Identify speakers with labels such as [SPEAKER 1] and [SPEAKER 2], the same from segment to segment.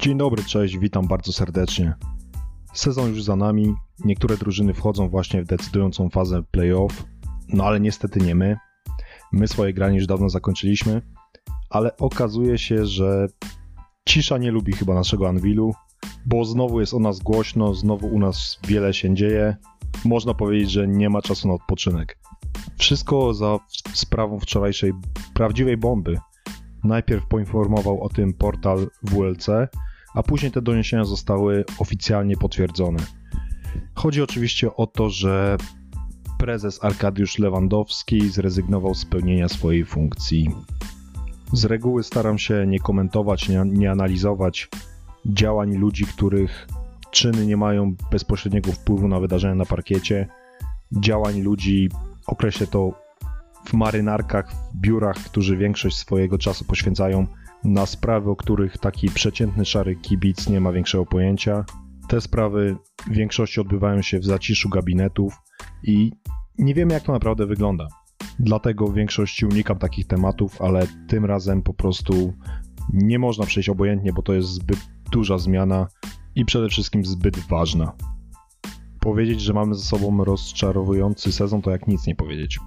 [SPEAKER 1] Dzień dobry, cześć, witam bardzo serdecznie. Sezon już za nami, niektóre drużyny wchodzą właśnie w decydującą fazę playoff, no ale niestety nie my. My swoje granie już dawno zakończyliśmy, ale okazuje się, że cisza nie lubi chyba naszego Anwilu, bo znowu jest o nas głośno, znowu u nas wiele się dzieje. Można powiedzieć, że nie ma czasu na odpoczynek. Wszystko za sprawą wczorajszej prawdziwej bomby. Najpierw poinformował o tym portal WLC, a później te doniesienia zostały oficjalnie potwierdzone. Chodzi oczywiście o to, że prezes Arkadiusz Lewandowski zrezygnował z pełnienia swojej funkcji. Z reguły staram się nie komentować, nie, nie analizować działań ludzi, których czyny nie mają bezpośredniego wpływu na wydarzenia na parkiecie, działań ludzi, określę to w marynarkach, w biurach, którzy większość swojego czasu poświęcają na sprawy, o których taki przeciętny szary kibic nie ma większego pojęcia. Te sprawy w większości odbywają się w zaciszu gabinetów i nie wiemy, jak to naprawdę wygląda. Dlatego w większości unikam takich tematów, ale tym razem po prostu nie można przejść obojętnie, bo to jest zbyt duża zmiana i przede wszystkim zbyt ważna. Powiedzieć, że mamy ze sobą rozczarowujący sezon, to jak nic nie powiedzieć.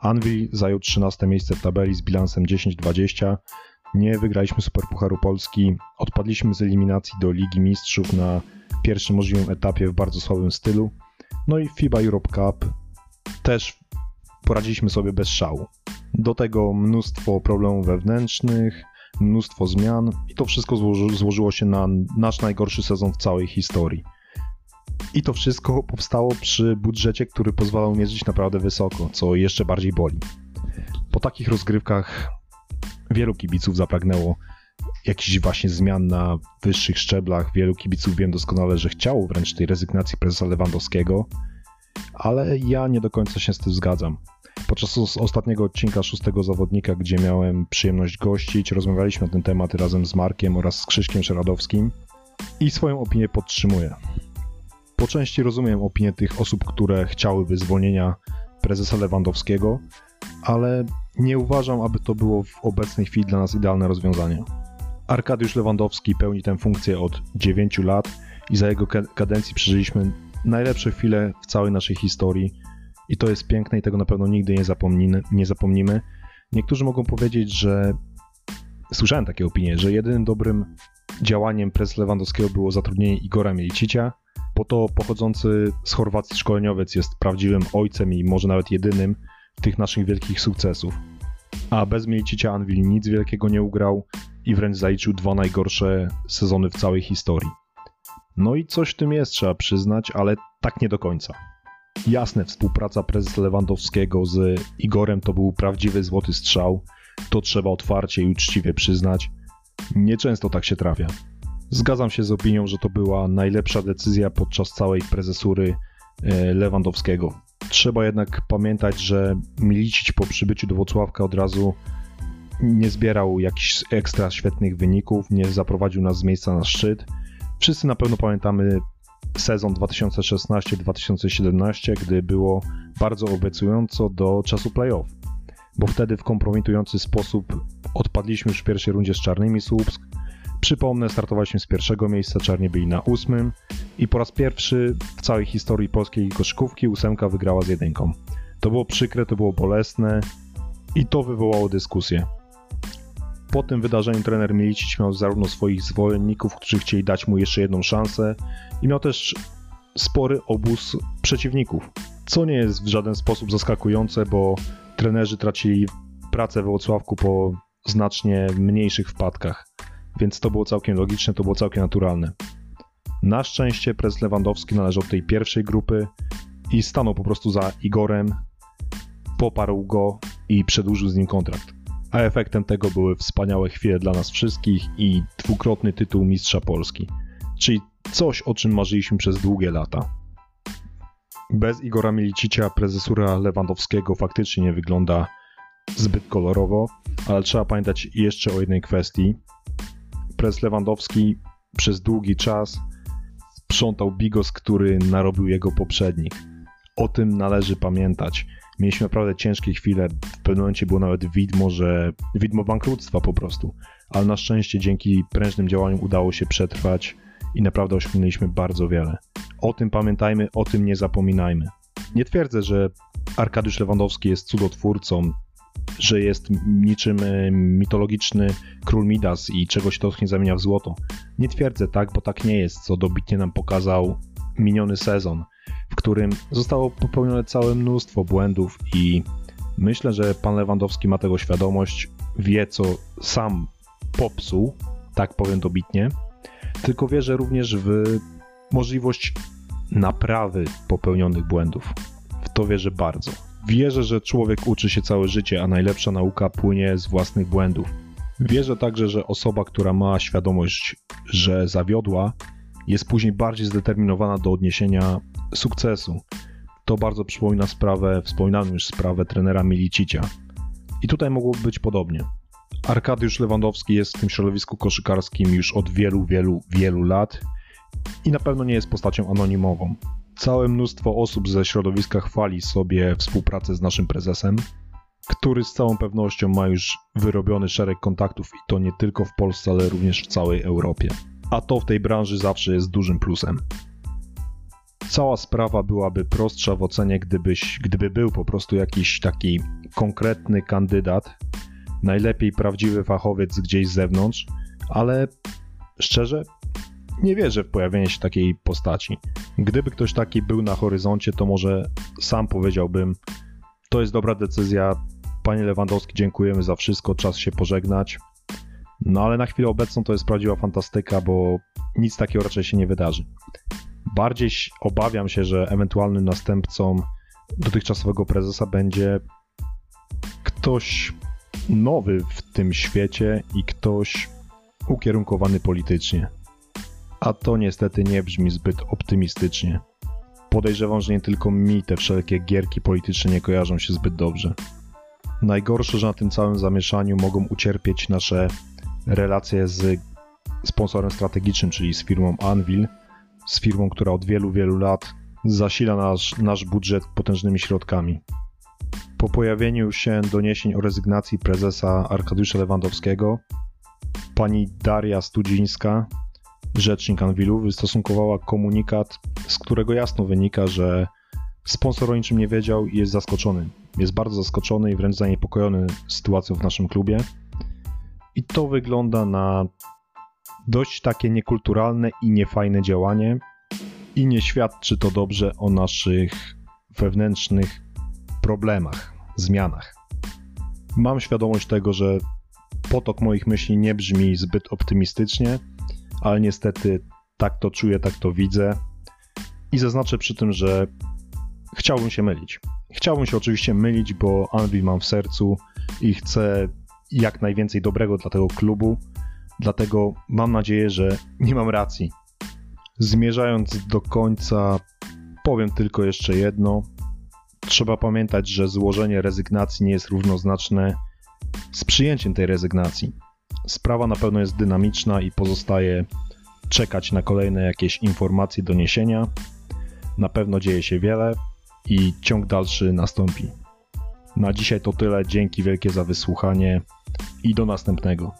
[SPEAKER 1] Anvil zajął 13 miejsce w tabeli z bilansem 10-20. Nie wygraliśmy Superpucharu Polski, odpadliśmy z eliminacji do Ligi Mistrzów na pierwszym możliwym etapie w bardzo słabym stylu. No i FIBA Europe Cup też poradziliśmy sobie bez szału. Do tego mnóstwo problemów wewnętrznych, mnóstwo zmian i to wszystko złoży, złożyło się na nasz najgorszy sezon w całej historii. I to wszystko powstało przy budżecie, który pozwalał mierzyć naprawdę wysoko, co jeszcze bardziej boli. Po takich rozgrywkach wielu kibiców zapragnęło jakichś właśnie zmian na wyższych szczeblach. Wielu kibiców wiem doskonale, że chciało wręcz tej rezygnacji prezesa Lewandowskiego, ale ja nie do końca się z tym zgadzam. Podczas ostatniego odcinka szóstego zawodnika, gdzie miałem przyjemność gościć, rozmawialiśmy na ten temat razem z Markiem oraz z Krzyśkiem Szeradowskim i swoją opinię podtrzymuję. Po części rozumiem opinię tych osób, które chciałyby zwolnienia prezesa Lewandowskiego, ale nie uważam, aby to było w obecnej chwili dla nas idealne rozwiązanie. Arkadiusz Lewandowski pełni tę funkcję od 9 lat i za jego kadencji przeżyliśmy najlepsze chwile w całej naszej historii i to jest piękne i tego na pewno nigdy nie zapomnimy. Nie zapomnimy. Niektórzy mogą powiedzieć, że słyszałem takie opinie, że jedynym dobrym działaniem prezesa Lewandowskiego było zatrudnienie Igora Mielicicia, bo to pochodzący z Chorwacji szkoleniowiec jest prawdziwym ojcem i może nawet jedynym tych naszych wielkich sukcesów. A bez Mielicicia Anvil nic wielkiego nie ugrał i wręcz zaliczył dwa najgorsze sezony w całej historii. No i coś w tym jest, trzeba przyznać, ale tak nie do końca. Jasne, współpraca prezesa Lewandowskiego z Igorem to był prawdziwy złoty strzał, to trzeba otwarcie i uczciwie przyznać. Nieczęsto tak się trafia. Zgadzam się z opinią, że to była najlepsza decyzja podczas całej prezesury e, Lewandowskiego. Trzeba jednak pamiętać, że Milicic po przybyciu do Włocławka od razu nie zbierał jakichś ekstra świetnych wyników, nie zaprowadził nas z miejsca na szczyt. Wszyscy na pewno pamiętamy sezon 2016-2017, gdy było bardzo obiecująco do czasu playoff, bo wtedy w kompromitujący sposób odpadliśmy już w pierwszej rundzie z Czarnymi Słupsk. Przypomnę, startowaliśmy z pierwszego miejsca, Czarni byli na ósmym i po raz pierwszy w całej historii polskiej koszykówki ósemka wygrała z jedynką. To było przykre, to było bolesne i to wywołało dyskusję. Po tym wydarzeniu trener Milicic miał zarówno swoich zwolenników, którzy chcieli dać mu jeszcze jedną szansę i miał też spory obóz przeciwników, co nie jest w żaden sposób zaskakujące, bo trenerzy tracili pracę we Włocławku po znacznie mniejszych wpadkach, więc to było całkiem logiczne, to było całkiem naturalne. Na szczęście prezes Lewandowski należał do tej pierwszej grupy i stanął po prostu za Igorem, poparł go i przedłużył z nim kontrakt a efektem tego były wspaniałe chwile dla nas wszystkich i dwukrotny tytuł Mistrza Polski, czyli coś, o czym marzyliśmy przez długie lata. Bez Igora Milicicia prezesura Lewandowskiego faktycznie nie wygląda zbyt kolorowo, ale trzeba pamiętać jeszcze o jednej kwestii. Prezes Lewandowski przez długi czas sprzątał bigos, który narobił jego poprzednik. O tym należy pamiętać. Mieliśmy naprawdę ciężkie chwile. W pewnym momencie było nawet widmo, że widmo bankructwa po prostu. Ale na szczęście dzięki prężnym działaniom udało się przetrwać i naprawdę osiągnęliśmy bardzo wiele. O tym pamiętajmy, o tym nie zapominajmy. Nie twierdzę, że Arkadiusz Lewandowski jest cudotwórcą, że jest niczym e, mitologiczny król Midas i czegoś to nie zamienia w złoto. Nie twierdzę tak, bo tak nie jest, co dobitnie nam pokazał miniony sezon, w którym zostało popełnione całe mnóstwo błędów i myślę, że pan Lewandowski ma tego świadomość, wie co sam popsuł, tak powiem dobitnie, tylko wierzę również w możliwość naprawy popełnionych błędów. W to wierzę bardzo. Wierzę, że człowiek uczy się całe życie, a najlepsza nauka płynie z własnych błędów. Wierzę także, że osoba, która ma świadomość, że zawiodła, jest później bardziej zdeterminowana do odniesienia sukcesu. To bardzo przypomina sprawę, wspominaną już sprawę trenera Milicicia. I tutaj mogłoby być podobnie. Arkadiusz Lewandowski jest w tym środowisku koszykarskim już od wielu, wielu, wielu lat i na pewno nie jest postacią anonimową. Całe mnóstwo osób ze środowiska chwali sobie współpracę z naszym prezesem, który z całą pewnością ma już wyrobiony szereg kontaktów i to nie tylko w Polsce, ale również w całej Europie. A to w tej branży zawsze jest dużym plusem. Cała sprawa byłaby prostsza w ocenie, gdybyś, gdyby był po prostu jakiś taki konkretny kandydat, najlepiej prawdziwy fachowiec gdzieś z zewnątrz, ale szczerze nie wierzę w pojawienie się takiej postaci. Gdyby ktoś taki był na horyzoncie, to może sam powiedziałbym, to jest dobra decyzja, panie Lewandowski, dziękujemy za wszystko, czas się pożegnać. No ale na chwilę obecną to jest prawdziwa fantastyka, bo nic takiego raczej się nie wydarzy. Bardziej obawiam się, że ewentualnym następcą dotychczasowego prezesa będzie ktoś nowy w tym świecie i ktoś ukierunkowany politycznie. A to niestety nie brzmi zbyt optymistycznie. Podejrzewam, że nie tylko mi te wszelkie gierki polityczne nie kojarzą się zbyt dobrze. Najgorsze, że na tym całym zamieszaniu mogą ucierpieć nasze relacje z sponsorem strategicznym, czyli z firmą Anvil, z firmą, która od wielu, wielu lat zasila nasz, nasz budżet potężnymi środkami. Po pojawieniu się doniesień o rezygnacji prezesa Arkadiusza Lewandowskiego, pani Daria Studzińska, rzecznik Anwilu, wystosunkowała komunikat, z którego jasno wynika, że sponsor o niczym nie wiedział i jest zaskoczony. Jest bardzo zaskoczony i wręcz zaniepokojony sytuacją w naszym klubie. I to wygląda na dość takie niekulturalne i niefajne działanie i nie świadczy to dobrze o naszych wewnętrznych problemach, zmianach. Mam świadomość tego, że potok moich myśli nie brzmi zbyt optymistycznie, ale niestety tak to czuję, tak to widzę. I zaznaczę przy tym, że chciałbym się mylić. Chciałbym się oczywiście mylić, bo Anvil mam w sercu i chcę jak najwięcej dobrego dla tego klubu. Dlatego mam nadzieję, że nie mam racji. Zmierzając do końca, powiem tylko jeszcze jedno. Trzeba pamiętać, że złożenie rezygnacji nie jest równoznaczne z przyjęciem tej rezygnacji. Sprawa na pewno jest dynamiczna i pozostaje czekać na kolejne jakieś informacje, doniesienia. Na pewno dzieje się wiele i ciąg dalszy nastąpi. Na dzisiaj to tyle. Dzięki wielkie za wysłuchanie i do następnego.